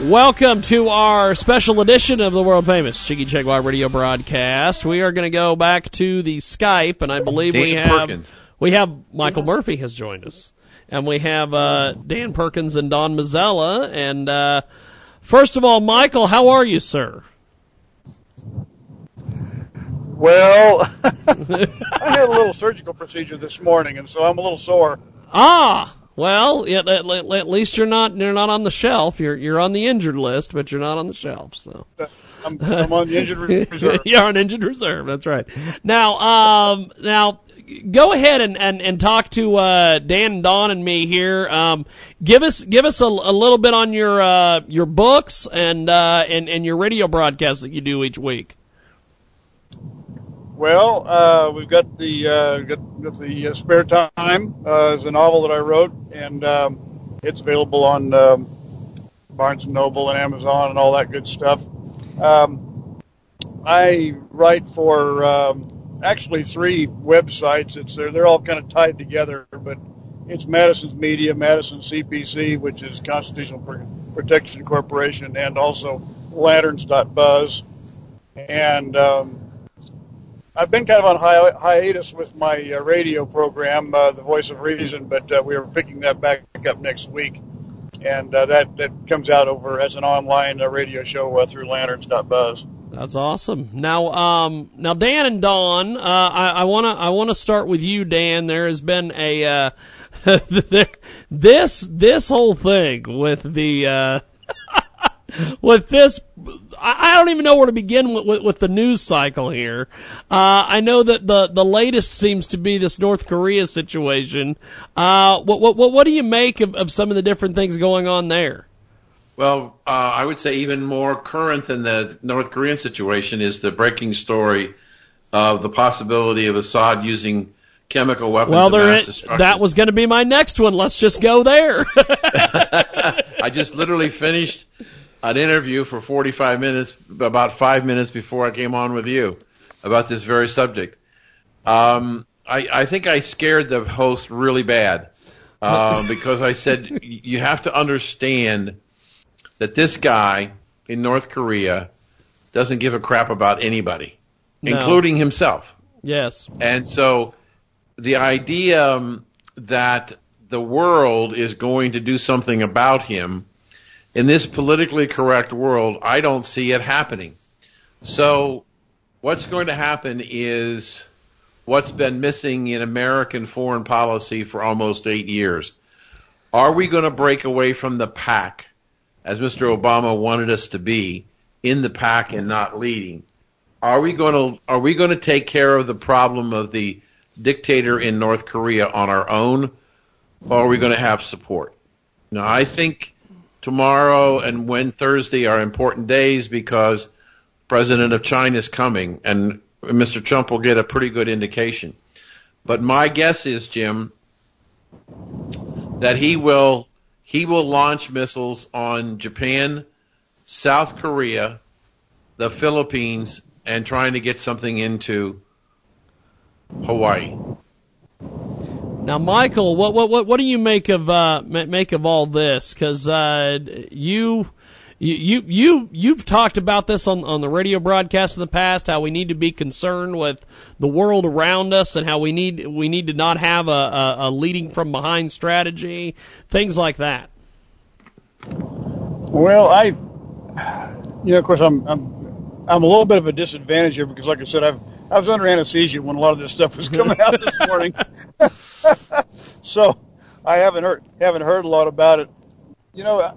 Welcome to our special edition of the world famous Jiggy Jaguar radio broadcast. We are going to go back to the Skype, and I believe we have Perkins. we have Michael Murphy has joined us, and we have uh, Dan Perkins and Don Mazzella. And uh, first of all, Michael, how are you, sir? Well, I had a little surgical procedure this morning, and so I'm a little sore. Ah, well, yeah, at, at- at least you're not you're not on the shelf. You're you're on the injured list, but you're not on the shelf. So. I'm, I'm on the injured reserve. You're on injured reserve. That's right. Now, um, now, go ahead and, and, and talk to uh, Dan Don and me here. Um, give us give us a, a little bit on your uh, your books and uh, and and your radio broadcasts that you do each week. Well, uh, we've got the uh, got, got the uh, spare time uh, is a novel that I wrote, and um, it's available on um, Barnes and Noble and Amazon and all that good stuff. Um, I write for um, actually three websites. It's they're they're all kind of tied together, but it's Madison's Media, Madison CPC, which is Constitutional Protection Corporation, and also Lanterns.buzz. And um, I've been kind of on hi- hiatus with my uh, radio program, uh, The Voice of Reason, but uh, we are picking that back up next week. And uh, that, that comes out over as an online uh, radio show uh, through lanterns.buzz. That's awesome. Now, um, now Dan and Don, uh, I, I wanna, I wanna start with you, Dan. There has been a, uh, this, this whole thing with the, uh, with this, I, I don't even know where to begin with, with, with the news cycle here. Uh, I know that the, the latest seems to be this North Korea situation. Uh, what, what, what, what do you make of, of some of the different things going on there? Well, uh, I would say even more current than the North Korean situation is the breaking story of the possibility of Assad using chemical weapons Well, there, mass is- destruction. that was going to be my next one. Let's just go there. I just literally finished an interview for 45 minutes, about five minutes before I came on with you, about this very subject. Um, I, I think I scared the host really bad um, because I said you have to understand that this guy in North Korea doesn't give a crap about anybody, No. including himself. yes. And so the idea um, that the world is going to do something about him in this politically correct world, I don't see it happening. So what's going to happen is what's been missing in American foreign policy for almost eight years. Are we going to break away from the pack, as Mr. Obama wanted us to be, in the pack and not leading? Are we going to are we going to take care of the problem of the dictator in North Korea on our own, or are we going to have support? Now, I think tomorrow and when Thursday are important days because President of China is coming, and Mr. Trump will get a pretty good indication. But my guess is, Jim, that he will he will launch missiles on Japan, South Korea, the Philippines and trying to get something into Hawaii. Now, Michael, what what what, what do you make of uh, make of all this? Because uh, you. You you you've talked about this on on the radio broadcast in the past. How we need to be concerned with the world around us, and how we need we need to not have a, a, a leading from behind strategy, things like that. Well, I, you know, of course, I'm I'm I'm a little bit of a disadvantage here because, like I said, I've I was under anesthesia when a lot of this stuff was coming out this morning, so I haven't heard haven't heard a lot about it. You know,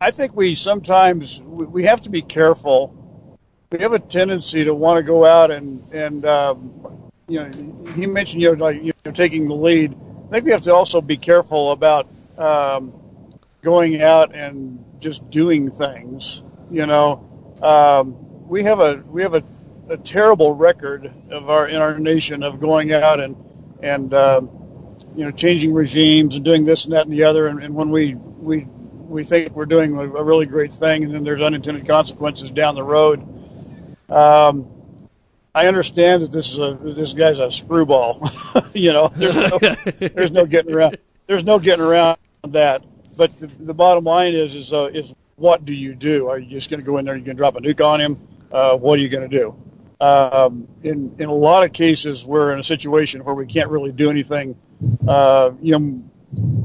I think we sometimes we have to be careful. We have a tendency to want to go out and and um, you know he mentioned you know like you know taking the lead. I think we have to also be careful about um, going out and just doing things. You know, um, we have a we have a, a terrible record of our in our nation of going out and and um, you know changing regimes and doing this and that and the other. And, and when we we we think we're doing a really great thing, and then there's unintended consequences down the road. Um, I understand that this is a this guy's a screwball. you know, there's no there's no getting around there's no getting around that. But the, the bottom line is is uh, is what do you do? Are you just going to go in there? Are you going to drop a nuke on him? Uh, what are you going to do? Um, in in a lot of cases, we're in a situation where we can't really do anything. Uh, you know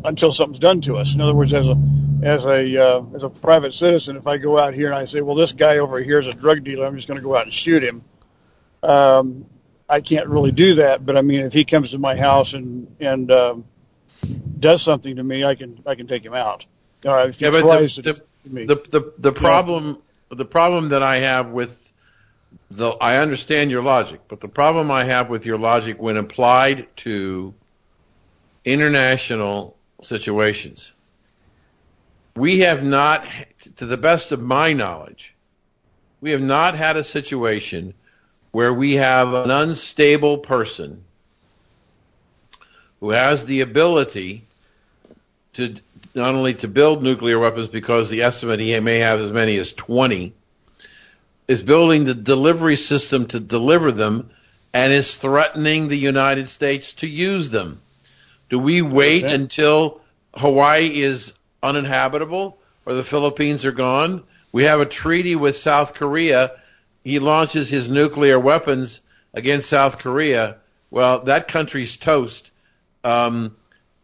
until something's done to us. In other words, as a as a uh, as a private citizen, if I go out here and I say, well, this guy over here is a drug dealer, I'm just going to go out and shoot him. Um, I can't really do that, but I mean, if he comes to my house and and um, does something to me, I can I can take him out. Uh, if he yeah, but the, to the, me, the, the, the problem the problem that I have with the I understand your logic, but the problem I have with your logic when applied to international situations. We have not, to the best of my knowledge, we have not had a situation where we have an unstable person who has the ability to not only to build nuclear weapons because the estimate he may have as many as 20 is building the delivery system to deliver them and is threatening the United States to use them. Do we wait Okay. until Hawaii is uninhabitable or the Philippines are gone? We have a treaty with South Korea. He launches his nuclear weapons against South Korea. Well, that country's toast. Um,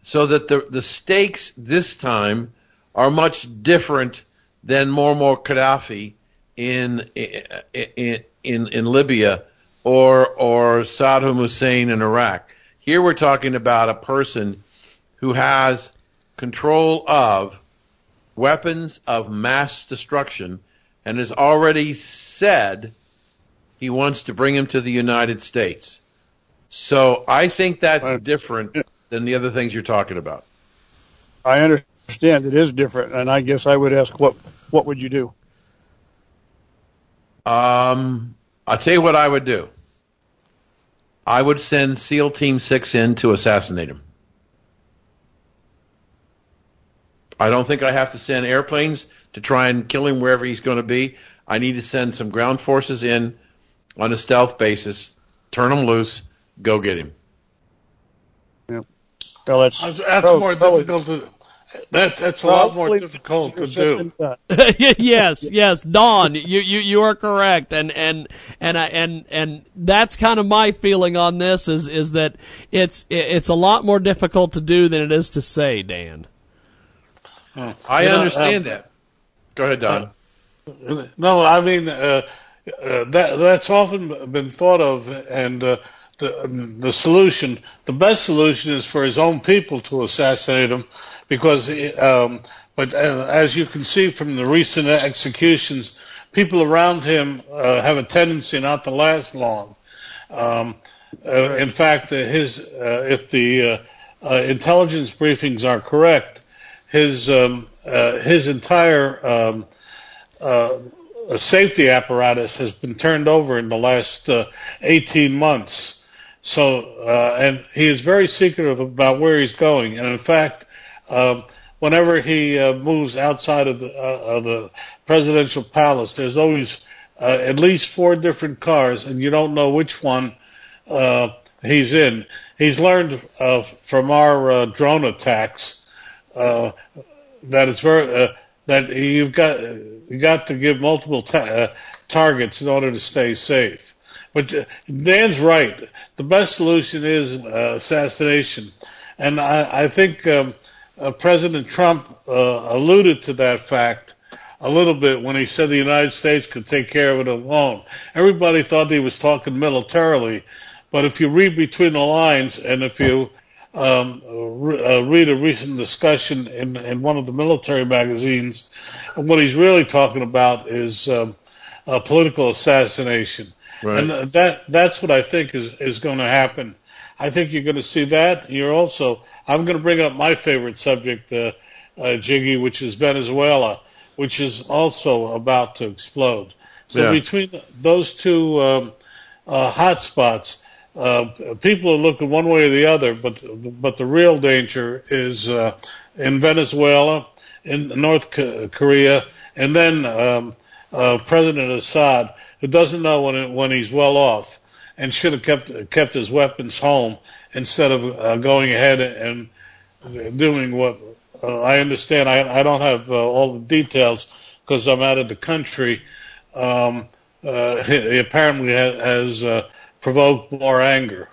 so that the the stakes this time are much different than Muammar Gaddafi in in in, in Libya or or Saddam Hussein in Iraq. Here we're talking about a person who has control of weapons of mass destruction and has already said he wants to bring him to the United States. So I think that's different than the other things you're talking about. I understand it is different, and I guess I would ask what what would you do? Um, I'll tell you what I would do. I would send SEAL Team 6 in to assassinate him. I don't think I have to send airplanes to try and kill him wherever he's going to be. I need to send some ground forces in on a stealth basis, turn him loose, go get him. Well, that's That's, that's prob- more probably- difficult to. That, that's a lot more difficult to do. yes, yes, Don, you, you you are correct, and and and I, and and that's kind of my feeling on this is is that it's it's a lot more difficult to do than it is to say, Dan. I understand um, that. Go ahead, Don. No, I mean uh, uh, that that's often been thought of, and uh, the the solution, the best solution, is for his own people to assassinate him, because um, but uh, as you can see from the recent executions, people around him uh, have a tendency not to last long. Um, uh, in fact, uh, his uh, if the uh, intelligence briefings are correct, his um, his entire um, safety apparatus has been turned over in the last uh, 18 months. So, uh, and he is very secretive about where he's going. And in fact, um, whenever he uh, moves outside of the uh, of the presidential palace, there's always uh, at least four different cars, and you don't know which one uh, he's in. He's learned from our drone attacks uh, that it's very that you've got you got to give multiple ta- targets in order to stay safe. But uh, Dan's right. The best solution is uh, assassination, and I, I think um, uh, President Trump uh, alluded to that fact a little bit when he said the United States could take care of it alone. Everybody thought he was talking militarily, but if you read between the lines and if you um, re- uh, read a recent discussion in, in one of the military magazines, what he's really talking about is um, political assassination. Right. And that that's what I think is, is going to happen. I think you're going to see that. You're also, I'm going to bring up my favorite subject, uh, uh, Jiggy, which is Venezuela, which is also about to explode. So Yeah. between those two um, uh, hot spots, uh, people are looking one way or the other, but but the real danger is uh, in Venezuela, in North Korea, and then um, uh, President Assad, doesn't know when it, when he's well off, and should have kept kept his weapons home instead of uh, going ahead and doing what uh, I understand. I, I don't have uh, all the details because I'm out of the country. Um, uh, he apparently ha- has uh, provoked more anger.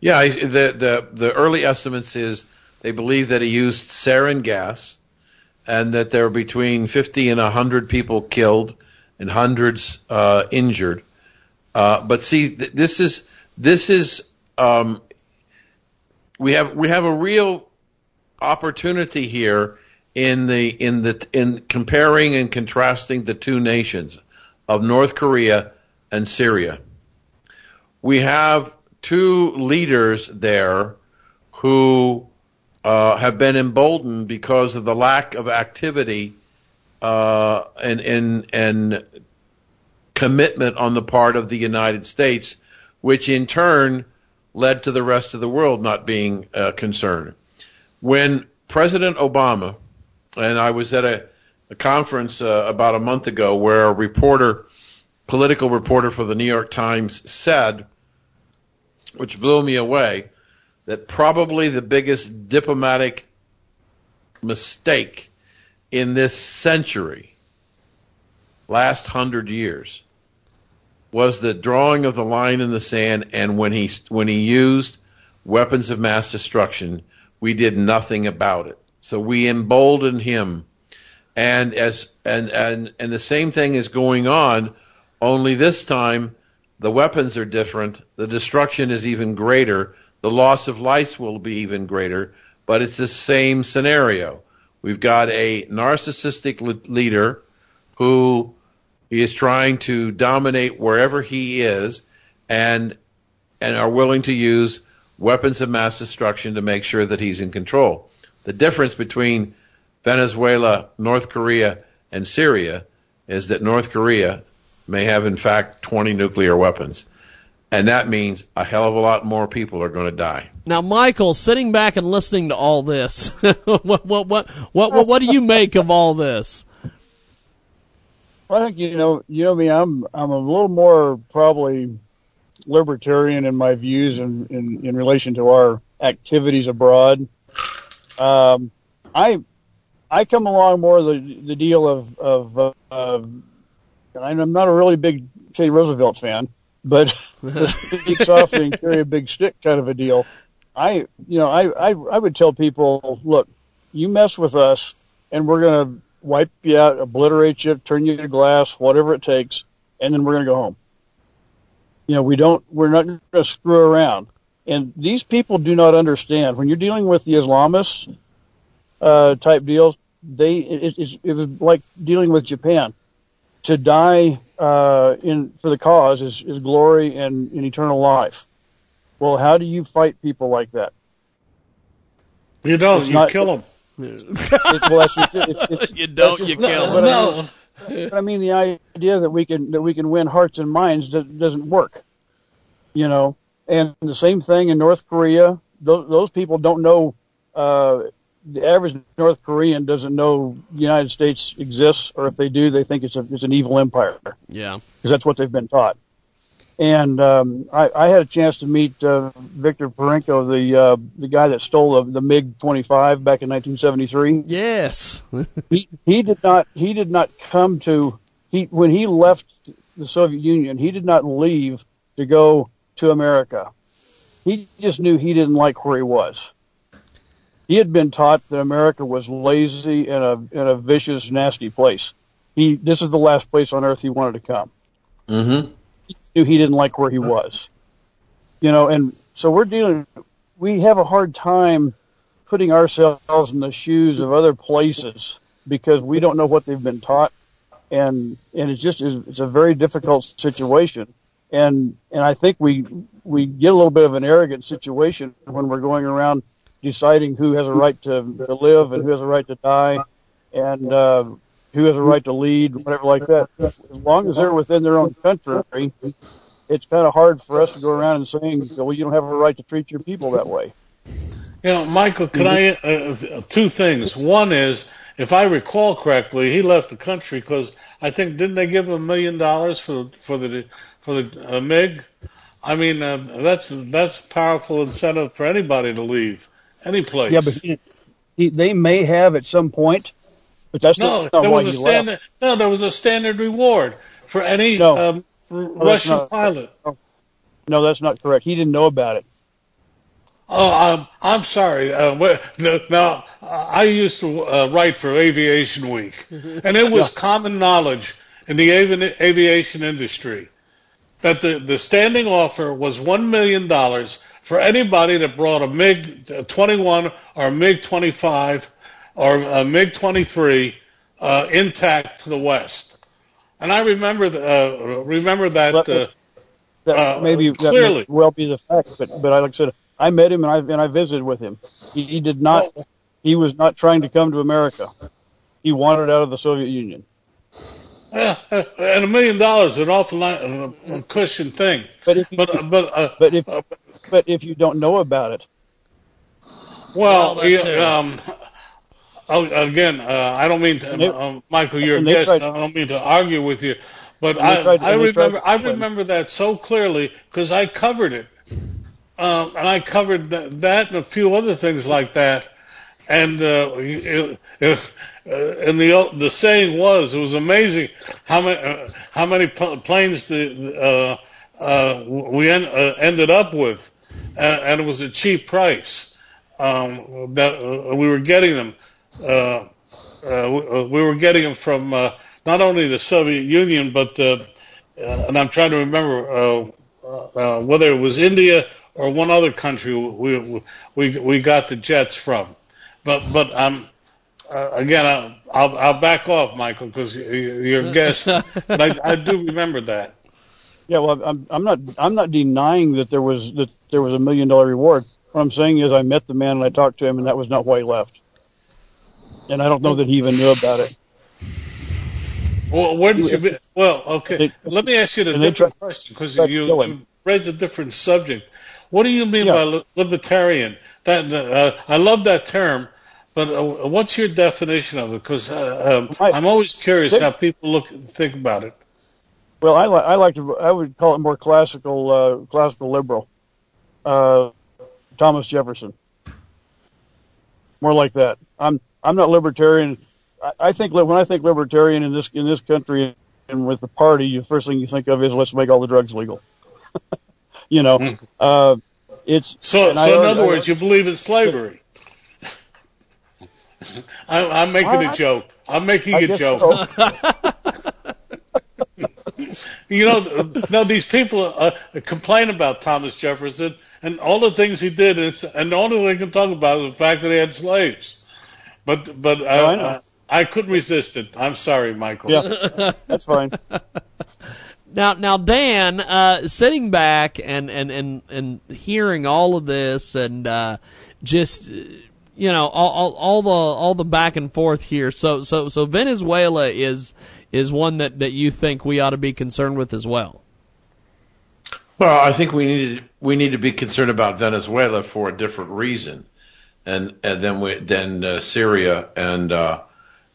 Yeah, the the the early estimates is they believe that he used sarin gas, and that there are between 50 and 100 people killed and hundreds uh, injured. Uh, but see, th- this is this is um, we have we have a real opportunity here in the in the in comparing and contrasting the two nations of North Korea and Syria. We have two leaders there who uh, have been emboldened because of the lack of activity uh, and and and commitment on the part of the United States, which in turn led to the rest of the world not being uh, concerned. When President Obama, and I was at a, a conference uh, about a month ago where a reporter, political reporter for the New York Times said, which blew me away, that probably the biggest diplomatic mistake in this century, last hundred years, was the drawing of the line in the sand. And when he when he used weapons of mass destruction, we did nothing about it. So we emboldened him, and as and and and the same thing is going on, only this time the weapons are different. The destruction is even greater. The loss of life will be even greater. But it's the same scenario. We've got a narcissistic le- leader who is trying to dominate wherever he is, and and are willing to use weapons of mass destruction to make sure that he's in control. The difference between Venezuela, North Korea, and Syria is that North Korea may have, in fact, 20 nuclear weapons. And that means a hell of a lot more people are going to die. Now, Michael, sitting back and listening to all this, what, what, what, what, what, what do you make of all this? Well, I think you know, you know me. I'm I'm a little more probably libertarian in my views in in, in relation to our activities abroad. Um, I I come along more the the deal of of uh, uh, and I'm not a really big Teddy Roosevelt fan, but speak softly and carry a big stick kind of a deal. I you know I I I would tell people, look, you mess with us, and we're gonna wipe you out, obliterate you, turn you to glass, whatever it takes, and then we're going to go home. You know, we don't, we're not going to screw around. And these people do not understand when you're dealing with the Islamists, uh, type deals, they, it, it's, it was like dealing with Japan. To die, uh, in, for the cause is, is glory and, and eternal life. Well, how do you fight people like that? You don't, It's you not- kill them. It, well, that's. It's- it's- You don't, that's you just- kill but them. I mean- but I mean, the idea that we can that we can win hearts and minds do- doesn't work. You know, and the same thing in North Korea. Those, those people don't know uh, the average North Korean doesn't know the United States exists, or if they do, they think it's a it's an evil empire Yeah. because that's what they've been taught. And um, I, I had a chance to meet uh, Victor Belenko, the uh, the guy that stole the, the MiG 25 back in 1973. Yes. he he did not he did not come to he when he left the Soviet Union he did not leave to go to America. He just knew he didn't like where he was. He had been taught that America was lazy and a and a vicious, nasty place. He this is the last place on earth he wanted to come. Mm-hmm. He knew he didn't like where he was. You know, and so we're dealing. We have a hard time putting ourselves in the shoes of other places because we don't know what they've been taught, and and it's just it's a very difficult situation. And and I think we we get a little bit of an arrogant situation when we're going around deciding who has a right to, to live and who has a right to die, and uh, who has a right to lead, whatever like that. As long as they're within their own country, it's kind of hard for us to go around and saying, well, you don't have a right to treat your people that way. You know, Michael, can I uh, two things? One is, if I recall correctly, he left the country because I think didn't they give him a million dollars for for the for the uh, MiG? I mean, uh, that's that's powerful incentive for anybody to leave any place. Yeah, but he, he, they may have at some point, but that's no, not, not there was a standard. left. No, there was a standard reward for any No. um, r- No, that's Russian not- pilot. No, that's not correct. He didn't know about it. Oh, um, I'm sorry. Uh, no, now, uh, I used to uh, write for Aviation Week, and it was common knowledge in the avi- aviation industry that the, the standing offer was $1 million for anybody that brought a MiG 21 or a MiG 25 or a MiG 23 uh, intact to the West. And I remember, uh, remember that. Uh, That Uh, maybe that clearly. may well be the fact, but but I, like I said, I met him and I and I visited with him. He, he did not. He was not trying to come to America. He wanted out of the Soviet Union. Yeah, uh, and a million dollars is an awful lot, uh, a cushion thing. But if but uh, but uh, but if but if you don't know about it, well, Well, yeah, um, oh, again, uh, I don't mean to, they- um, Michael, you're a guest. tried- I don't mean to argue with you, but I, tried- I and tried remember I remember that so clearly because I covered it, um, and I covered that, that and a few other things like that. And uh, it, it, uh, and the the saying was, it was amazing how many uh, how many planes the uh, uh, we en- uh, ended up with, uh, and it was a cheap price um, that uh, we were getting them. Uh, uh, we, uh, we were getting them from uh, not only the Soviet Union, but uh, uh, and I'm trying to remember uh, uh, whether it was India or one other country we we we got the jets from. But but um uh, again I, I'll I'll back off, Michael, because you're a guest. but I, I do remember that. Yeah. Well, I'm I'm not I'm not denying that there was that there was a million dollar reward. What I'm saying is, I met the man and I talked to him, and that was not why he left. And I don't know that he even knew about it. Well, where did you? Be? Well, okay. Let me ask you a and different tried- question because you, you raised a different subject. What do you mean Yeah. by libertarian? That uh, I love that term, but uh, what's your definition of it? Because uh, um, I'm always curious how people look think about it. Well, I like I like to I would call it more classical uh, classical liberal. Uh, Thomas Jefferson. More like that. I'm I'm not libertarian. I, I think when I think libertarian in this in this country and with the party, the first thing you think of is let's make all the drugs legal. you know, uh, it's So, and I so in other I- words, you believe in slavery. I, I'm making a joke. I'm making a joke. so. you know, no, these people uh, complain about Thomas Jefferson and all the things he did, and, and all they can talk about is the fact that he had slaves. But but uh, Oh, I know. uh, I couldn't resist it. I'm sorry, Michael. Yeah, that's fine. Now, now, Dan, uh, sitting back and, and, and, and hearing all of this and uh, just uh, you know all, all, all the all the back and forth here. So so so Venezuela is is one that, that you think we ought to be concerned with as well. Well, I think we need we need to be concerned about Venezuela for a different reason. and and then we, then uh, Syria and uh,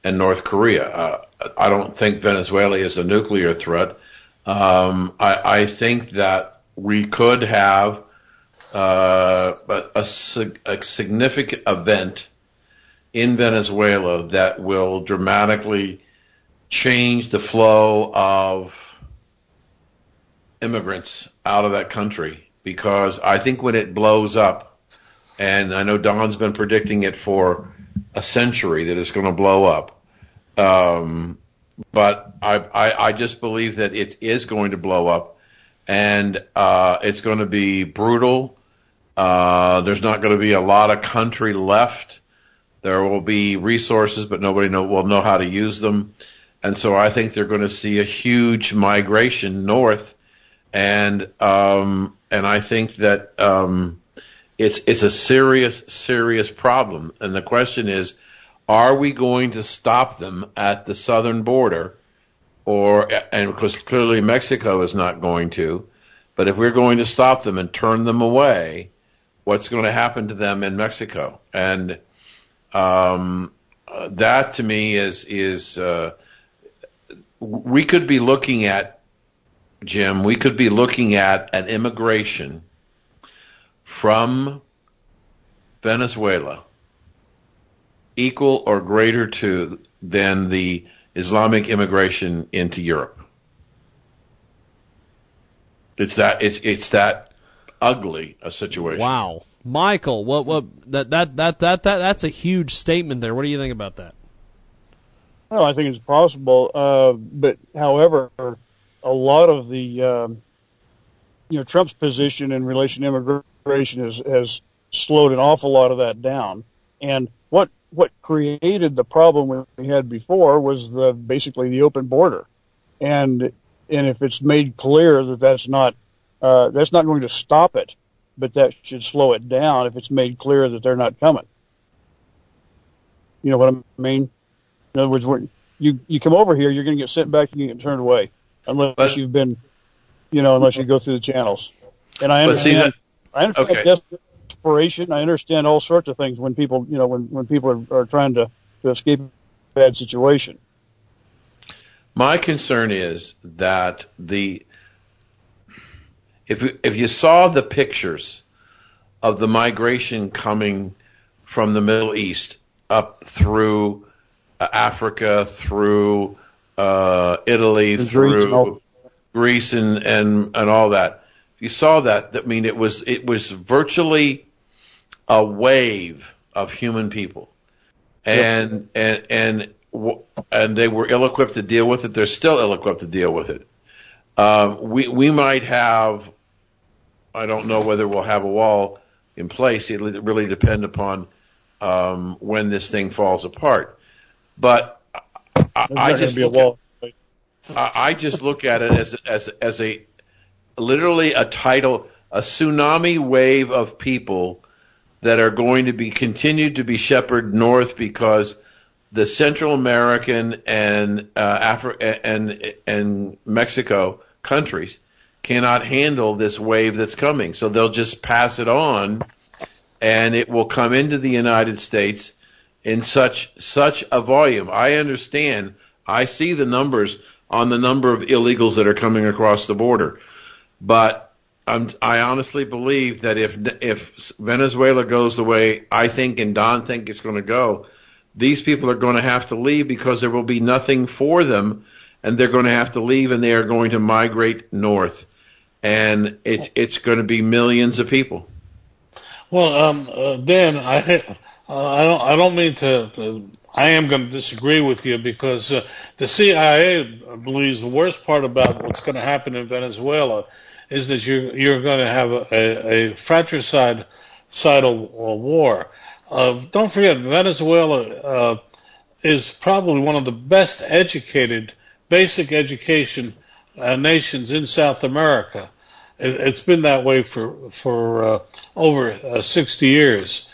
and North Korea. Uh, I don't think Venezuela is a nuclear threat. Um, I, I think that we could have uh, a, a, a significant event in Venezuela that will dramatically change the flow of immigrants out of that country because I think when it blows up, and I know Don's been predicting it for a century that it's going to blow up. Um, but I, I, I just believe that it is going to blow up, and uh, it's going to be brutal. Uh, there's not going to be a lot of country left. There will be resources, but nobody know, will know how to use them. And so I think they're going to see a huge migration north and um, and I think that um, it's it's a serious serious problem. And the question is, are we going to stop them at the southern border, or and because clearly Mexico is not going to, but if we're going to stop them and turn them away, what's going to happen to them in Mexico? And um, that to me is is uh, we could be looking at Jim, we could be looking at an immigration from Venezuela equal or greater to than the Islamic immigration into Europe. It's that it's it's that ugly a situation. Wow. Michael, what what that that that that, that that's a huge statement there. What do you think about that? Well, I think it's possible, uh, but however, a lot of the um, you know Trump's position in relation to immigration has has slowed an awful lot of that down. And what what created the problem we had before was the basically the open border, and and if it's made clear that that's not uh, that's not going to stop it, but that should slow it down if it's made clear that they're not coming. You know what I mean? In other words, you you come over here, you're going to get sent back and you get turned away unless but, you've been, you know, unless you go through the channels. And I understand, I understand okay. desperation. I understand all sorts of things when people, you know, when when people are, are trying to, to escape a bad situation. My concern is that the if if you saw the pictures of the migration coming from the Middle East up through Africa, through uh, Italy, and through Greece, and, and and all that. You saw that. That I mean, it was it was virtually a wave of human people, and yep. and and and they were ill-equipped to deal with it. They're still ill-equipped to deal with it. Um, we we might have. I don't know whether we'll have a wall in place. It really depend upon um, when this thing falls apart. But I, I just look at, I, I just look at it as as as a literally a tidal a tsunami wave of people that are going to be continued to be shepherded north because the Central American and uh, Afri- and and Mexico countries cannot handle this wave that's coming. So they'll just pass it on, and it will come into the United States in such such a volume. I understand. I see the numbers on the number of illegals that are coming across the border, but I'm, I honestly believe that if if Venezuela goes the way I think and Don think it's going to go, these people are going to have to leave because there will be nothing for them, and they're going to have to leave, and they are going to migrate north, and it's it's going to be millions of people. Well, um, uh, Dan, I uh, I don't. I don't mean to. Uh, I am going to disagree with you because uh, the CIA believes the worst part about what's going to happen in Venezuela is that you're you're going to have a, a, a fratricidal war. Uh, don't forget, Venezuela uh, is probably one of the best educated, basic education uh, nations in South America. It, has been that way for for over 60 years.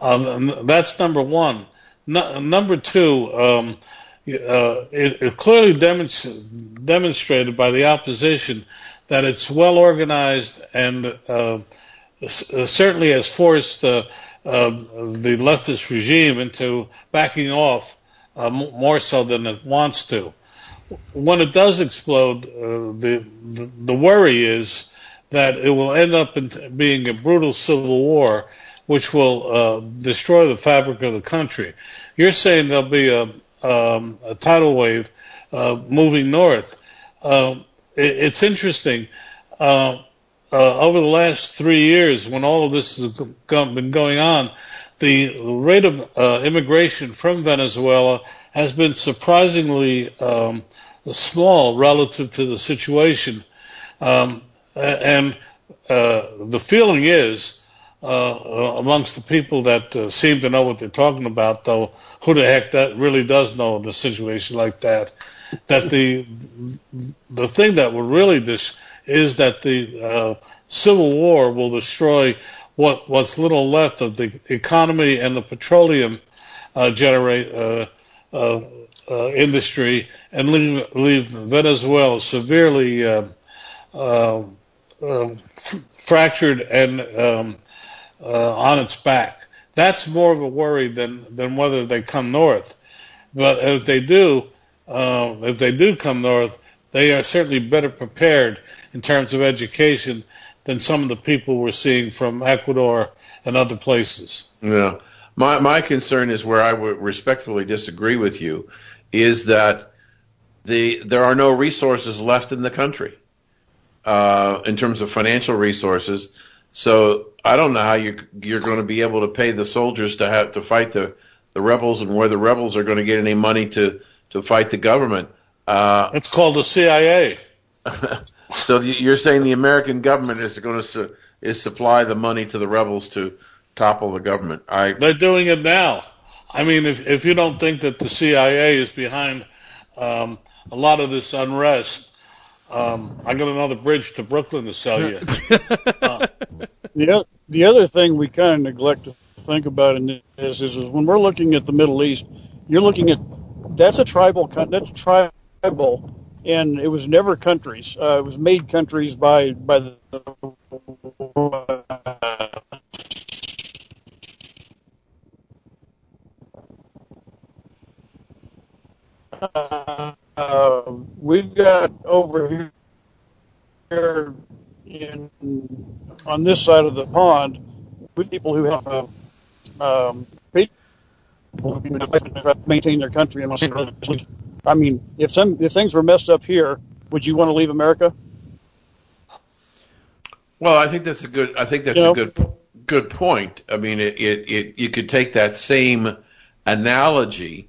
Um, that's number one. No, number two, um, uh, it, it, clearly demonst- demonstrated by the opposition that it's well organized and uh, certainly has forced uh, uh, the leftist regime into backing off uh, more so than it wants to. When it does explode, uh, the, the the worry is that it will end up in being a brutal civil war, which will uh, destroy the fabric of the country. You're saying there'll be a, um, a tidal wave uh, moving north. Uh, it, it's interesting. Uh, uh, over the last three years, when all of this has been going on, the rate of uh, immigration from Venezuela has been surprisingly um, small relative to the situation. Um, and the feeling is, uh, amongst the people that uh, seem to know what they're talking about, though, who the heck that really does know in a situation like that, that the the thing that will really dis- is that the uh, civil war will destroy what what's little left of the economy and the petroleum uh, generate uh, uh, industry and leave, leave Venezuela severely fractured and um, on its back. That's more of a worry than than whether they come north. But if they do, if they do come north, they are certainly better prepared in terms of education than some of the people we're seeing from Ecuador and other places. Yeah. My my concern is where I would respectfully disagree with you is that the there are no resources left in the country uh, in terms of financial resources. So I don't know how you you're going to be able to pay the soldiers to have to fight the the rebels and where the rebels are going to get any money to to fight the government. Uh, it's called the CIA. so you're saying the American government is going to su- is supply the money to the rebels to topple the government? I they're doing it now. I mean, if if you don't think that the CIA is behind um, a lot of this unrest, um, I got another bridge to Brooklyn to sell you. uh, the the other thing we kind of neglect to think about in this is, is when we're looking at the Middle East, you're looking at that's a tribal that's tribal and it was never countries. Uh, it was made countries by by the. Uh, we've got over here in on this side of the pond with people who have uh, um, people who maintain their country and want to I mean, if some if things were messed up here, would you want to leave America? Well, I think that's a good. I think that's you know? a good good point. I mean, it, it, it you could take that same analogy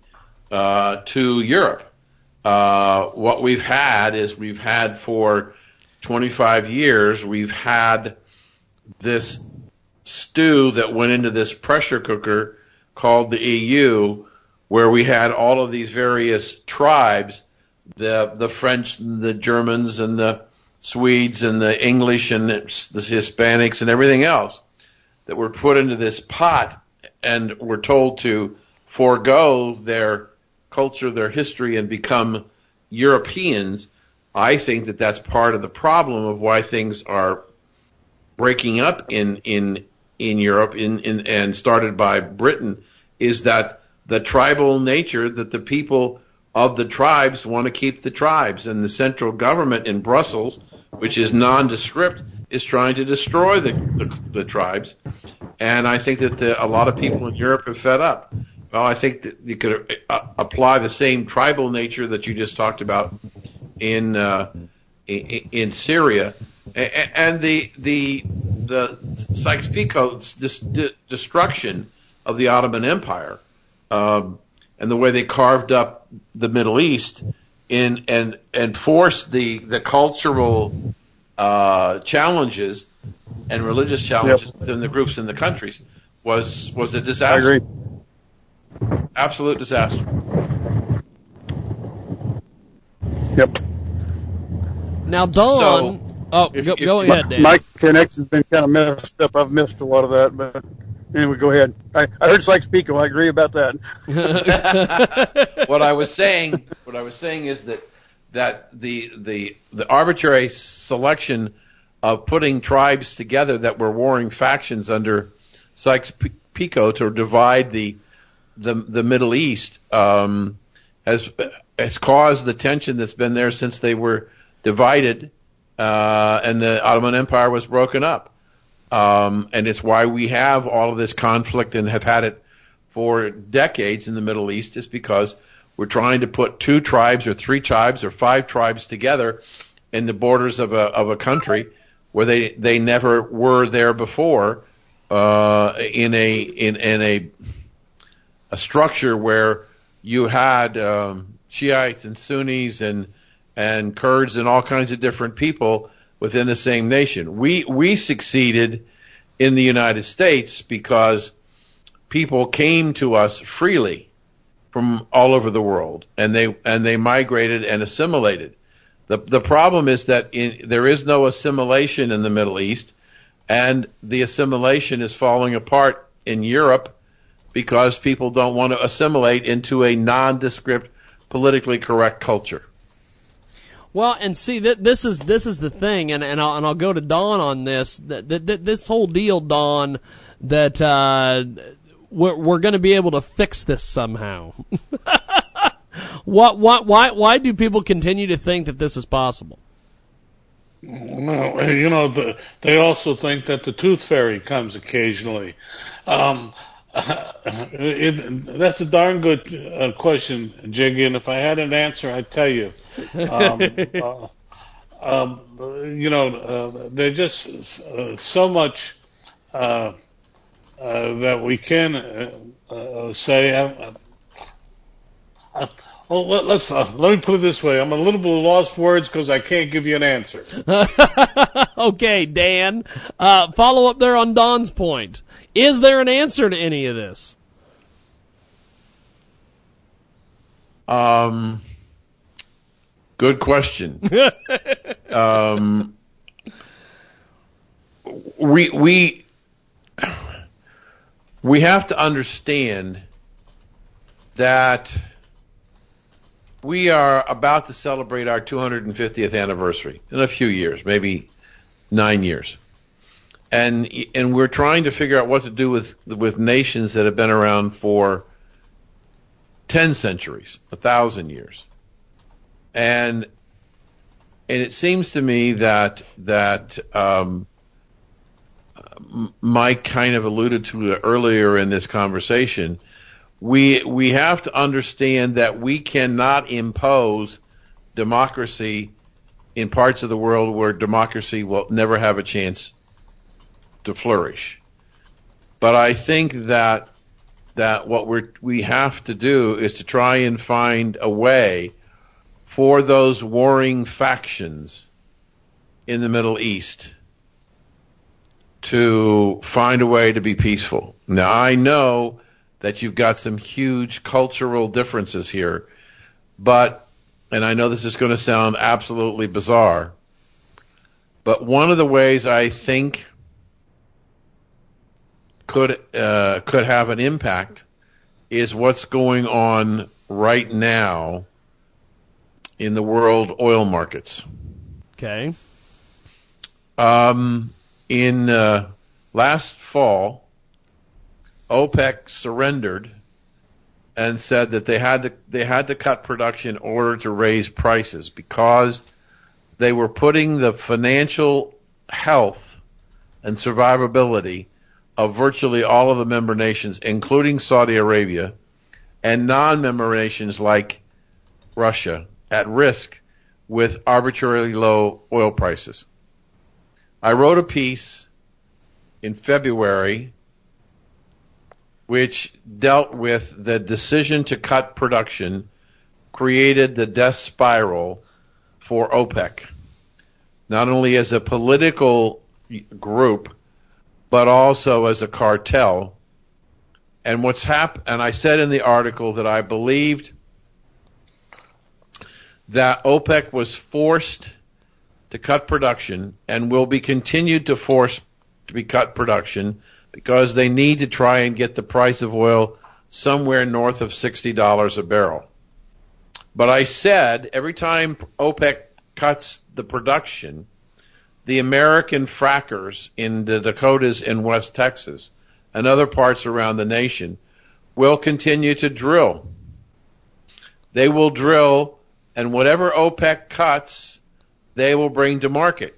uh, to Europe. Uh, what we've had is we've had for 25 years we've had this stew that went into this pressure cooker called the EU where we had all of these various tribes, the the French, and the Germans, and the Swedes, and the English, and the Hispanics, and everything else that were put into this pot and were told to forego their culture, their history, and become Europeans. I think that that's part of the problem of why things are breaking up in in in Europe in, in and started by Britain is that the tribal nature that the people of the tribes want to keep the tribes, and the central government in Brussels, which is nondescript, is trying to destroy the, the, the tribes. And I think that the, a lot of people in Europe are fed up. Well, I think that you could uh, apply the same tribal nature that you just talked about in uh, in, in Syria, and the the the Sykes-Picot destruction of the Ottoman Empire um, and the way they carved up the Middle East in and and forced the the cultural uh, challenges and religious challenges yep. within the groups in the countries was was a disaster. I agree. Absolute disaster. Yep. Now, Don. So, oh, if, go, if, go ahead, Dan. My connection's been kind of messed up. I've missed a lot of that, but Anyway, go ahead. I, I heard Sykes-Picot. I agree about that. what I was saying, what I was saying is that that the the the arbitrary selection of putting tribes together that were warring factions under Sykes PICO to divide the the, the Middle East um, has has caused the tension that's been there since they were divided uh, and the Ottoman Empire was broken up. Um, and it's why we have all of this conflict and have had it for decades in the Middle East, is because we're trying to put two tribes or three tribes or five tribes together in the borders of a of a country where they they never were there before uh, in a in in a a structure where you had um, Shiites and Sunnis and and Kurds and all kinds of different people within the same nation. We we succeeded in the United States because people came to us freely from all over the world and they and they migrated and assimilated. The the problem is that in, there is no assimilation in the Middle East and the assimilation is falling apart in Europe because people don't want to assimilate into a nondescript politically correct culture. Well, and see that this is this is the thing, and and I'll, and I'll go to Don on this. That, that, that this whole deal, Don, that uh, we're we're going to be able to fix this somehow. what what why why do people continue to think that this is possible? Well, you know, the, they also think that the tooth fairy comes occasionally. Um, it, that's a darn good uh, question, Jiggy. And if I had an answer, I'd tell you. Um, uh, um, you know, uh, there's just uh, so much uh, uh, that we can say. Well, let, us let me put it this way: I'm a little bit lost for words because I can't give you an answer. okay, Dan. follow up there on Don's point. Is there an answer to any of this? Um, good question. um, we we we have to understand that we are about to celebrate our 250th anniversary in a few years, maybe nine years and and we're trying to figure out what to do with with nations that have been around for ten centuries, a thousand years, and and it seems to me that that um, Mike kind of alluded to earlier in this conversation. We we have to understand that we cannot impose democracy in parts of the world where democracy will never have a chance to flourish. But I think that that what we we have to do is to try and find a way for those warring factions in the Middle East to find a way to be peaceful. Now I know that you've got some huge cultural differences here, but and I know this is going to sound absolutely bizarre, but one of the ways I think could uh, could have an impact is what's going on right now in the world oil markets. Okay. Um, in uh, last fall, OPEC surrendered and said that they had to they had to cut production in order to raise prices because they were putting the financial health and survivability of virtually all of the member nations, including Saudi Arabia, and non-member nations like Russia at risk with arbitrarily low oil prices. I wrote a piece in February which dealt with the decision to cut production created the death spiral for OPEC. Not only as a political group, but also as a cartel. And what's happened, and I said in the article that I believed that OPEC was forced to cut production and will be continued to force to be cut production because they need to try and get the price of oil somewhere north of $60 a barrel. But I said every time OPEC cuts the production, the American frackers in the Dakotas and West Texas and other parts around the nation will continue to drill. They will drill, and whatever OPEC cuts, they will bring to market.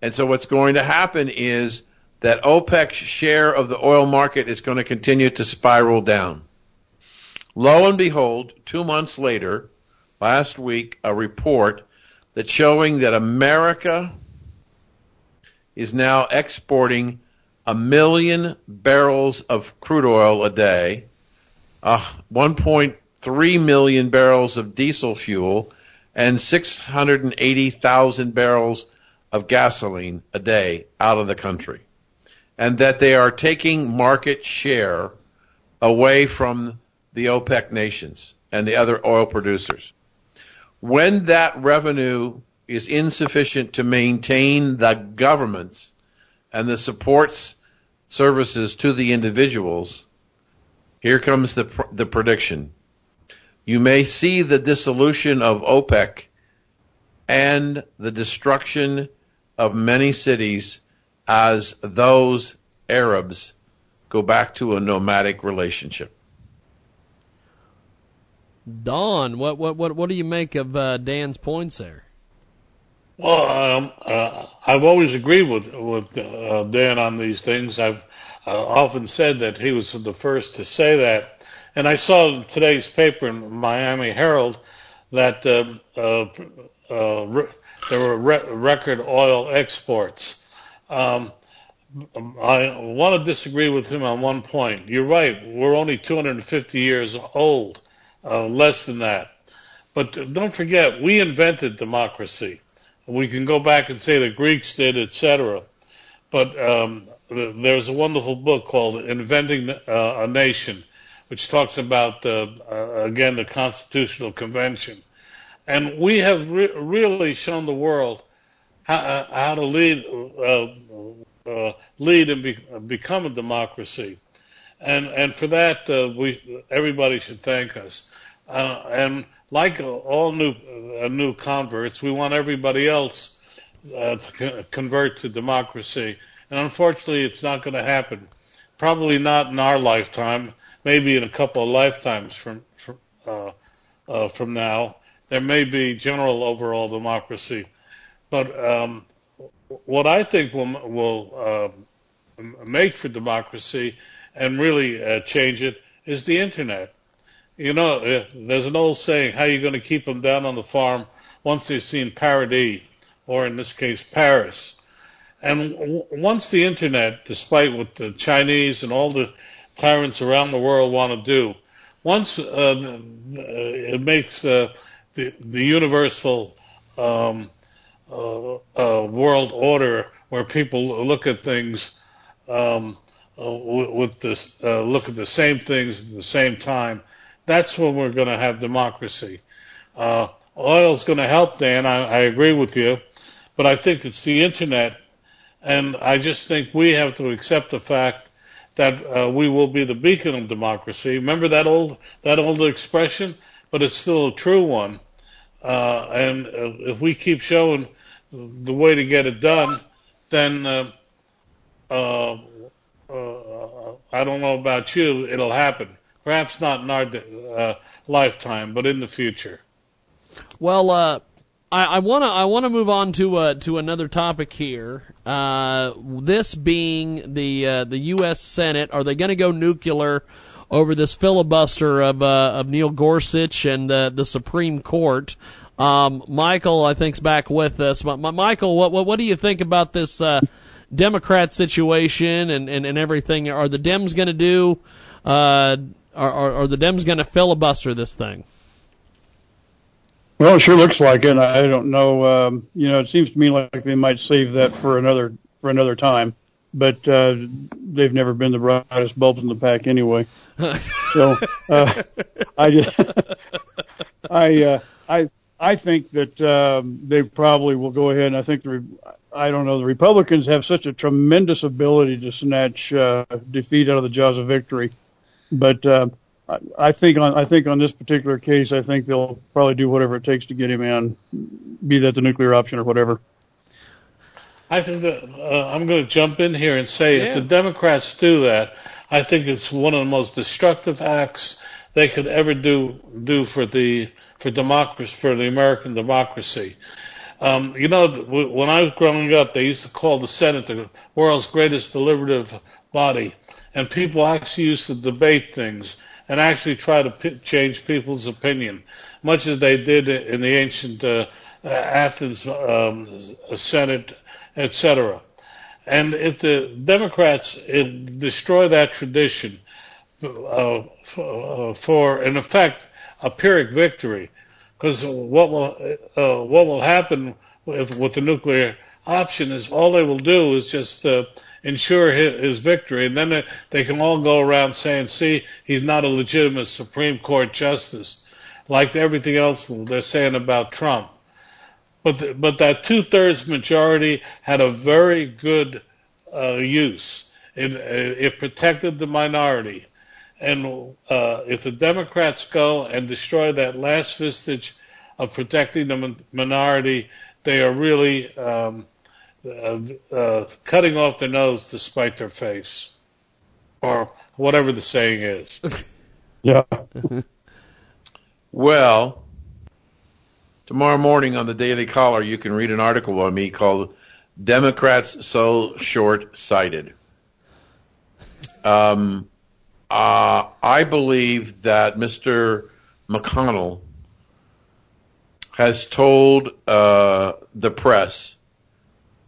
And so what's going to happen is that OPEC's share of the oil market is going to continue to spiral down. Lo and behold, two months later, last week, a report that's showing that America is now exporting a million barrels of crude oil a day, uh, 1.3 million barrels of diesel fuel, and 680,000 barrels of gasoline a day out of the country. And that they are taking market share away from the OPEC nations and the other oil producers. When that revenue is insufficient to maintain the governments and the supports services to the individuals, here comes the, the prediction. You may see the dissolution of OPEC and the destruction of many cities as those Arabs go back to a nomadic relationship. Don, what what what what do you make of uh, Dan's points there? Well, um, uh, I've always agreed with with uh, Dan on these things. I've uh, often said that he was the first to say that, and I saw in today's paper in Miami Herald that uh, uh, uh, re- there were re- record oil exports. Um, I want to disagree with him on one point. You're right. We're only 250 years old, uh, less than that. But don't forget, we invented democracy. We can go back and say the Greeks did, etc. But um, there's a wonderful book called Inventing uh, a Nation, which talks about, uh, uh, again, the Constitutional Convention. And we have re- really shown the world how, uh, how to lead, uh, uh, lead and be, become a democracy. And, and for that, we, everybody should thank us. and like all new uh, new converts, we want everybody else uh, to convert to democracy, and unfortunately, it's not going to happen. Probably not in our lifetime. Maybe in a couple of lifetimes from from uh, uh, from now, there may be general overall democracy, but um, what I think will will um, make for democracy and really uh, change it is the internet you know, uh, there's an old saying, how are you going to keep them down on the farm once they've seen Paradis, or in this case, Paris? And w- once the internet, despite what the Chinese and all the tyrants around the world want to do, once uh, it makes uh, the, the universal um, uh, uh, world order where people look at things um, uh, with this, look at the same things at the same time, that's when we're going to have democracy. Uh, oil is going to help, Dan. I, I agree with you, but I think it's the internet, and I just think we have to accept the fact that uh, we will be the beacon of democracy. Remember that old that old expression, but it's still a true one. Uh, and if we keep showing the way to get it done, then uh, uh, uh, I don't know about you, it'll happen. Perhaps not in our uh, lifetime, but in the future. Well, uh, I want to I want to move on to to another topic here. Uh, this being the uh, the U.S. Senate, are they going to go nuclear over this filibuster of uh, of Neil Gorsuch and the Supreme Court? Um, Michael, I think's back with us. Michael, what, what what do you think about this uh, Democrat situation and, and, and everything? Are the Dems going to do? Uh, are, are, are the Dems going to filibuster this thing? Well, it sure looks like it. I don't know. Um, you know, it seems to me like they might save that for another for another time. But uh, they've never been the brightest bulbs in the pack anyway. so uh, I just, I uh, I I think that um, they probably will go ahead. And I think the I don't know the Republicans have such a tremendous ability to snatch uh, defeat out of the jaws of victory but uh, I think on I think on this particular case, I think they'll probably do whatever it takes to get him in, be that the nuclear option or whatever. I think that uh, I'm going to jump in here and say if the Democrats do that, I think it's one of the most destructive acts they could ever do do for the for democracy for the American democracy. Um, you know, when I was growing up, they used to call the Senate the world's greatest deliberative body, and people actually used to debate things and actually try to p- change people's opinion, much as they did in the ancient uh, uh, Athens um, Senate, etc. And if the Democrats destroy that tradition uh, uh, for, in effect, a Pyrrhic victory, because what will uh, what will happen with, with the nuclear option is all they will do is just uh, ensure his, his victory, and then they can all go around saying, "See, he's not a legitimate Supreme Court justice," like everything else they're saying about Trump. But the, but that two thirds majority had a very good uh, use. It, it protected the minority. And uh, if the Democrats go and destroy that last vestige of protecting the minority, they are really um, uh, uh, cutting off their nose to spite their face, or whatever the saying is. Yeah. Well, tomorrow morning on the Daily Caller, you can read an article by me called "Democrats So Short-Sighted." Um, uh, I believe that Mr. McConnell has told uh, the press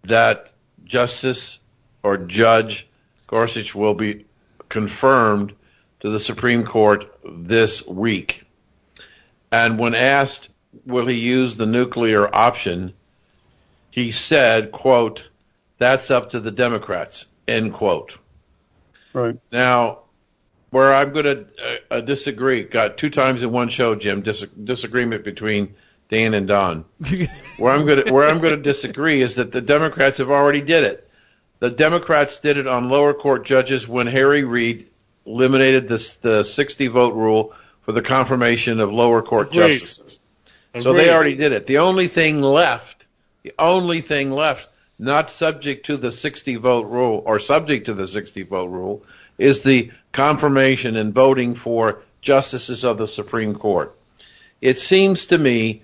that Justice or Judge Gorsuch will be confirmed to the Supreme Court this week. And when asked, will he use the nuclear option, he said, quote, that's up to the Democrats, end quote. Right. Now, where I'm going to uh, uh, disagree, got two times in one show, Jim, dis- disagreement between Dan and Don. where I'm going to where I'm going to disagree is that the Democrats have already did it. The Democrats did it on lower court judges when Harry Reid eliminated this, the 60 vote rule for the confirmation of lower court Agreed. justices. So they already did it. The only thing left, the only thing left, not subject to the 60 vote rule or subject to the 60 vote rule, is the confirmation and voting for justices of the Supreme Court. It seems to me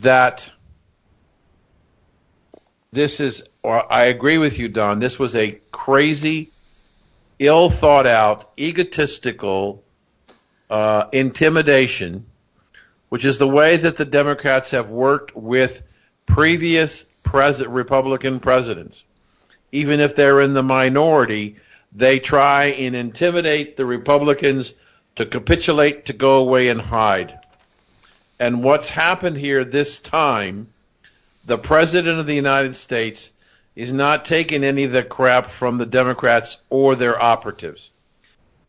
that this is, or I agree with you, Don, this was a crazy, ill thought out, egotistical uh, intimidation, which is the way that the Democrats have worked with previous pres- Republican presidents. Even if they're in the minority, they try and intimidate the Republicans to capitulate, to go away and hide. And what's happened here this time, the President of the United States is not taking any of the crap from the Democrats or their operatives.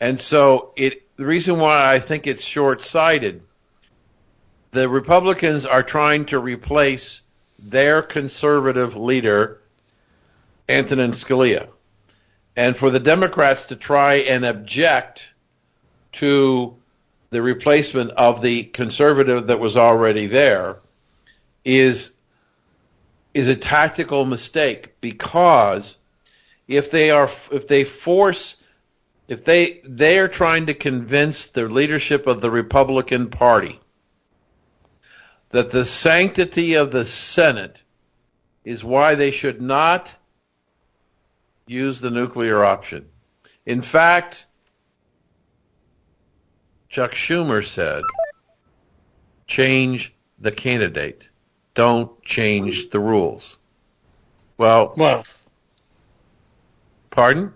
And so it the reason why I think it's short sighted, the Republicans are trying to replace their conservative leader, Antonin Scalia. And for the Democrats to try and object to the replacement of the conservative that was already there is is a tactical mistake because if they are if they force if they they are trying to convince the leadership of the Republican Party that the sanctity of the Senate is why they should not use the nuclear option. In fact, Chuck Schumer said, change the candidate. Don't change the rules. Well, well, pardon?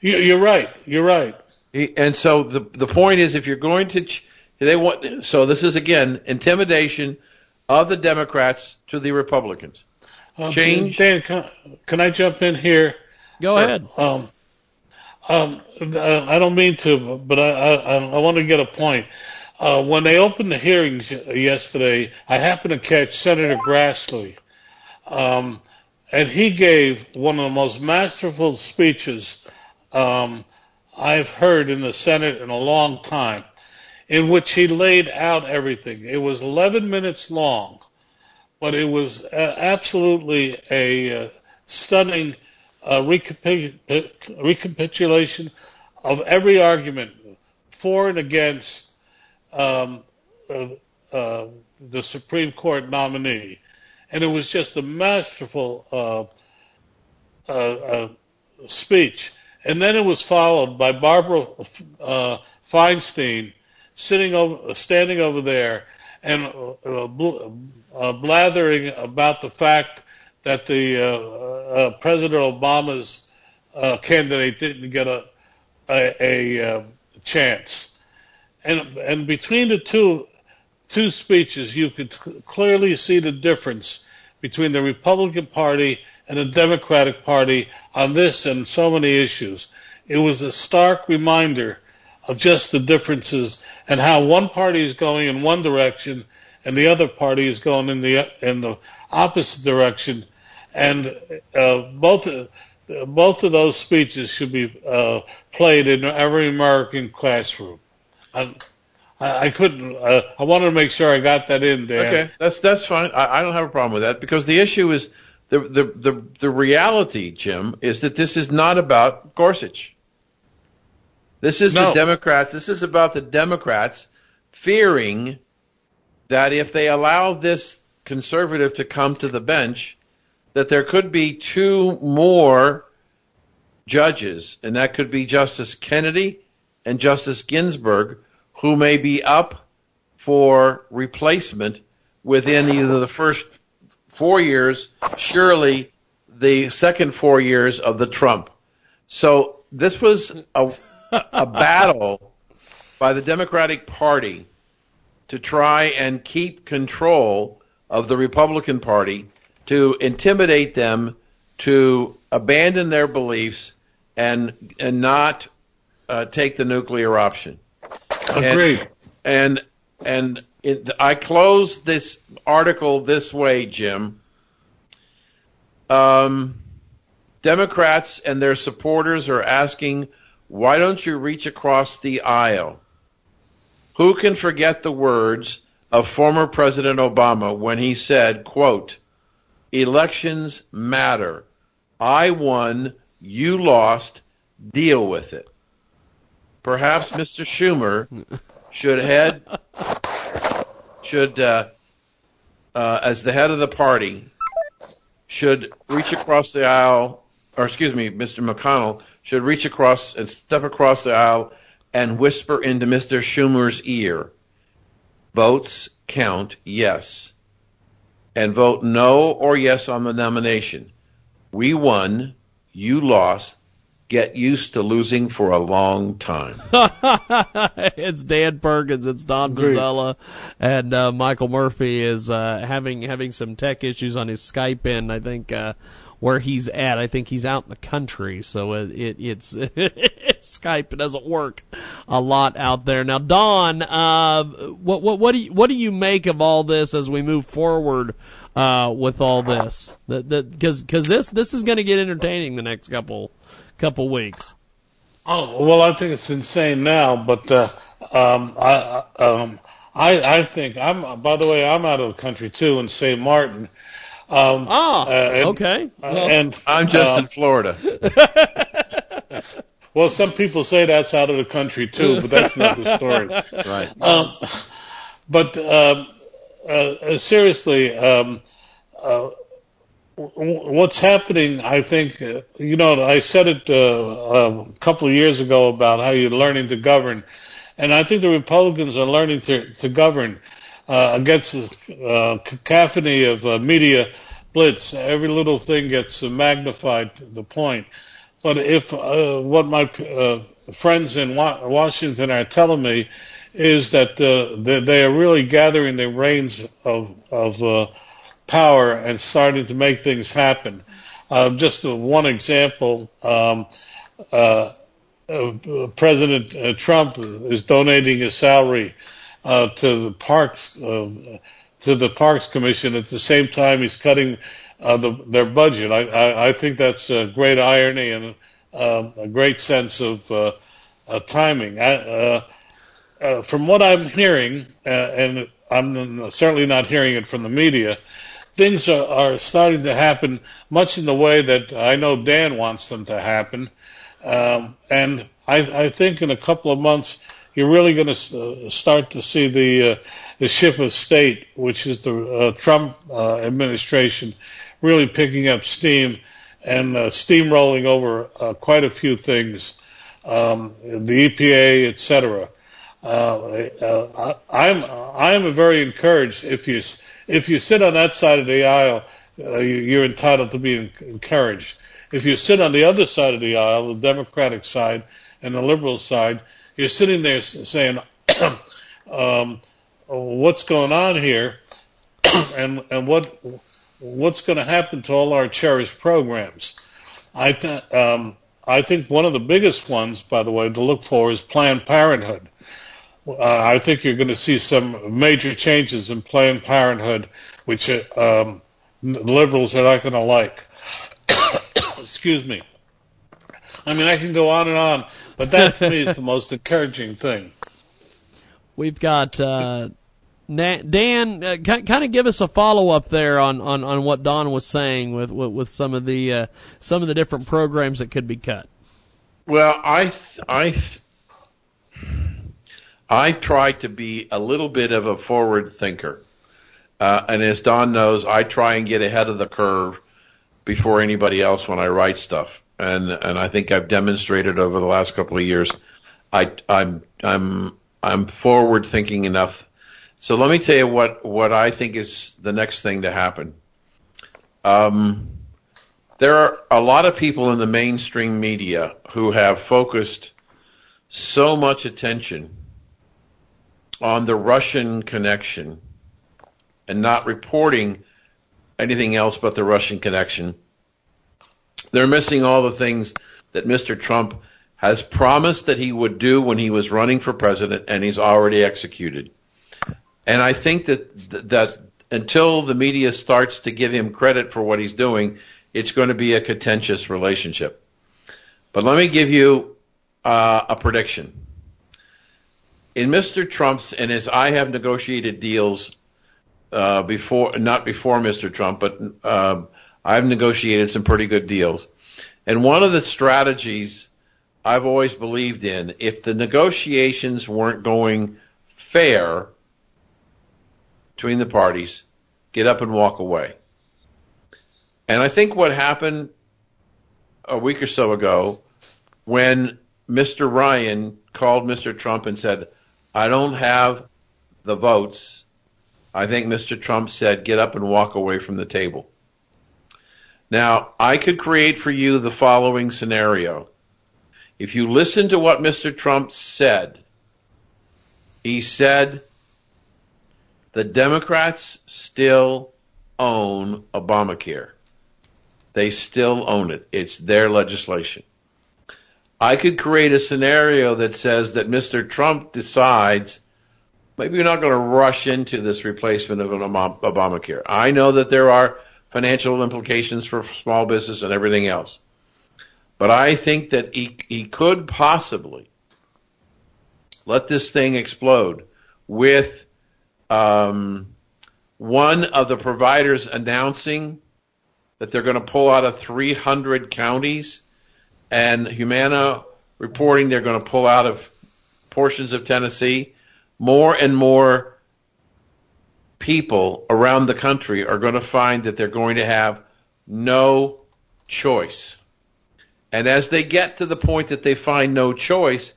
You, you're right. You're right. And so the the point is, if you're going to, ch- they want. So this is again intimidation of the Democrats to the Republicans. Um, Change. Dan, can, can I jump in here? Go ahead. Um, um, uh, I don't mean to, but I, I, I want to get a point. Uh, when they opened the hearings yesterday, I happened to catch Senator Grassley, um, and he gave one of the most masterful speeches um, I've heard in the Senate in a long time, in which he laid out everything. It was 11 minutes long, but it was uh, absolutely a uh, stunning uh, recapi- recapitulation of every argument for and against um, uh, uh, the Supreme Court nominee. And it was just a masterful uh, speech. And then it was followed by Barbara Feinstein sitting over, standing over there and uh, bl- uh, blathering about the fact that the uh, uh, President Obama's uh, candidate didn't get a a, a uh, chance. And and between the two two speeches, you could clearly see the difference between the Republican Party and the Democratic Party on this and so many issues. It was a stark reminder of just the differences and how one party is going in one direction and the other party is going in the in the opposite direction. And uh, both uh, both of those speeches should be uh, played in every American classroom. I, I couldn't. Uh, I wanted to make sure I got that in there. Okay, that's that's fine. I, I don't have a problem with that because the issue is the the the the reality, Jim, is that this is not about Gorsuch. This is No. the Democrats. This is about the Democrats fearing that if they allow this conservative to come to the bench, that there could be two more judges, and that could be Justice Kennedy and Justice Ginsburg, who may be up for replacement within either the first four years, surely the second four years of the Trump. So this was a, a battle by the Democratic Party to try and keep control of the Republican Party, to intimidate them to abandon their beliefs and and not uh, take the nuclear option. Agreed. And and, and it, I close this article this way, Jim. Um, Democrats and their supporters are asking, why don't you reach across the aisle? Who can forget the words of former President Obama when he said, quote, elections matter. I won, you lost, deal with it. Perhaps Mr. Schumer should head, should, uh, uh, as the head of the party, should reach across the aisle, or excuse me, Mr. McConnell should reach across and step across the aisle and whisper into Mr. Schumer's ear, votes count yes, and vote no or yes on the nomination. We won, you lost, get used to losing for a long time. it's Dan Perkins, it's Don Great. Mazzella, and uh, Michael Murphy is uh, having having some tech issues on his Skype in. I think uh, where he's at. I think he's out in the country, so it, it it's Skype doesn't work a lot out there. Now, Don, uh, what what what do you, what do you make of all this as we move forward? Uh, with all this, because because this this is going to get entertaining the next couple couple weeks. Oh well, I think it's insane now, but uh, um, I um, I I think I'm. By the way, I'm out of the country too in St. Martin. Um, Ah, and- okay. uh, Well- and I'm just uh, in Florida. Well, some people say that's out of the country too, but that's not the story. Right. Um, but um, uh, uh, seriously, um, uh, what's happening? I think uh, you know. I said it uh, a couple of years ago about how you're learning to govern, and I think the Republicans are learning to to govern uh, against the uh, cacophony of uh, media blitz. Every little thing gets magnified to the point. But if uh, what my uh, friends in Wa- Washington are telling me is that uh, they, they are really gathering the reins of of uh, power and starting to make things happen. Uh, just uh, one example: um, uh, uh, President uh, Trump is donating his salary uh, to the parks uh, to the Parks Commission at the same time he's cutting uh, the, their budget. I, I, I think that's a great irony and um, a great sense of uh, uh, timing. I, uh, from what I'm hearing, and I'm certainly not hearing it from the media, things are, are starting to happen much in the way that I know Dan wants them to happen. Um, and I, I think in a couple of months, you're really going to uh, start to see the uh, the ship of state, which is the uh, Trump uh, administration, really picking up steam and uh, steamrolling over quite a few things, um, the EPA, etc. I'm I'm very encouraged if you if you sit on that side of the aisle, you're entitled to be encouraged. If you sit on the other side of the aisle, the Democratic side and the liberal side, you're sitting there saying, um, "What's going on here?" and and what what's going to happen to all our cherished programs? I th- um, I think one of the biggest ones, by the way, to look for is Planned Parenthood. Uh, I think you're going to see some major changes in Planned Parenthood, which uh, um, liberals are not going to like. Excuse me. I mean, I can go on and on, but that to me is the most encouraging thing. We've got uh, Dan. Uh, kind of give us a follow up there on, on, on what Don was saying with with, with some of the uh, some of the different programs that could be cut. Well, I th- I th- I try to be a little bit of a forward thinker, uh, and as Don knows, I try and get ahead of the curve before anybody else when I write stuff and and I think I've demonstrated over the last couple of years. I I'm I'm I'm forward thinking enough. So let me tell you what what I think is the next thing to happen. Um, there are a lot of people in the mainstream media who have focused so much attention on the Russian connection and not reporting anything else but the Russian connection they're missing all the things that Mr. Trump has promised that he would do when he was running for president, and he's already executed. And I think that that until the media starts to give him credit for what he's doing, it's going to be a contentious relationship. But let me give you uh, a prediction. In Mr. Trump's and as I have negotiated deals uh, before, not before Mr. Trump, but uh, I've negotiated some pretty good deals. And one of the strategies I've always believed in, if the negotiations weren't going fair between the parties, get up and walk away. And I think what happened a week or so ago when Mr. Ryan called Mr. Trump and said, I don't have the votes, I think Mr. Trump said, get up and walk away from the table. Now, I could create for you the following scenario. If you listen to what Mr. Trump said, he said the Democrats still own Obamacare. They still own it. It's their legislation. I could create a scenario that says that Mr. Trump decides maybe you're not going to rush into this replacement of an Obamacare. I know that there are financial implications for small business and everything else. But I think that he, he could possibly let this thing explode with um, one of the providers announcing that they're going to pull out of 300 counties and Humana reporting they're going to pull out of portions of Tennessee. More and more people around the country are going to find that they're going to have no choice. And as they get to the point that they find no choice,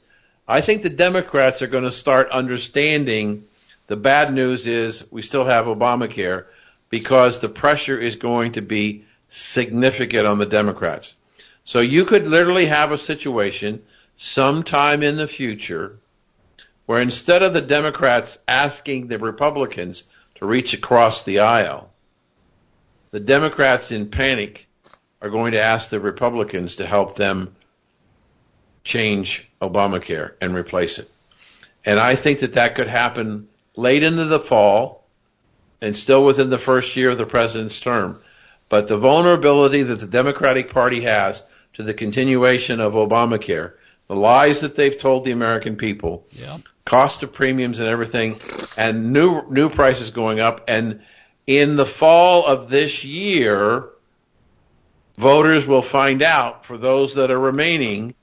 I think the Democrats are going to start understanding the bad news is we still have Obamacare because the pressure is going to be significant on the Democrats. So you could literally have a situation sometime in the future where instead of the Democrats asking the Republicans to reach across the aisle. The Democrats in panic are going to ask the Republicans to help them change Obamacare and replace it. And I think that that could happen late into the fall and still within the first year of the president's term. But the vulnerability that the Democratic Party has to the continuation of Obamacare, the lies that they've told the American people, yeah. Cost of premiums and everything, and new new prices going up, and in the fall of this year, voters will find out for those that are remaining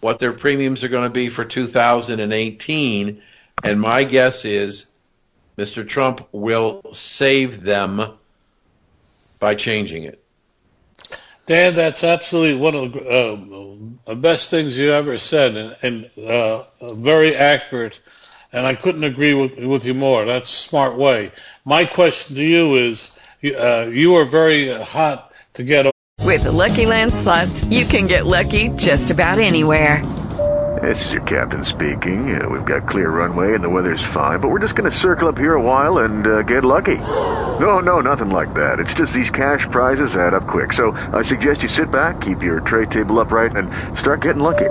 what their premiums are going to be for 2018. And my guess is Mr. Trump will save them by changing it. Dan, that's absolutely one of the uh, best things you ever said, and, and uh, very accurate. And I couldn't agree with, with, you more. That's a smart way. My question to you is: uh, you are very hot to get. With the Lucky Land slots, you can get lucky just about anywhere. This is your captain speaking. Uh, we've got clear runway and the weather's fine, but we're just going to circle up here a while and uh, get lucky. No, no, nothing like that. It's just these cash prizes add up quick. So I suggest you sit back, keep your tray table upright, and start getting lucky.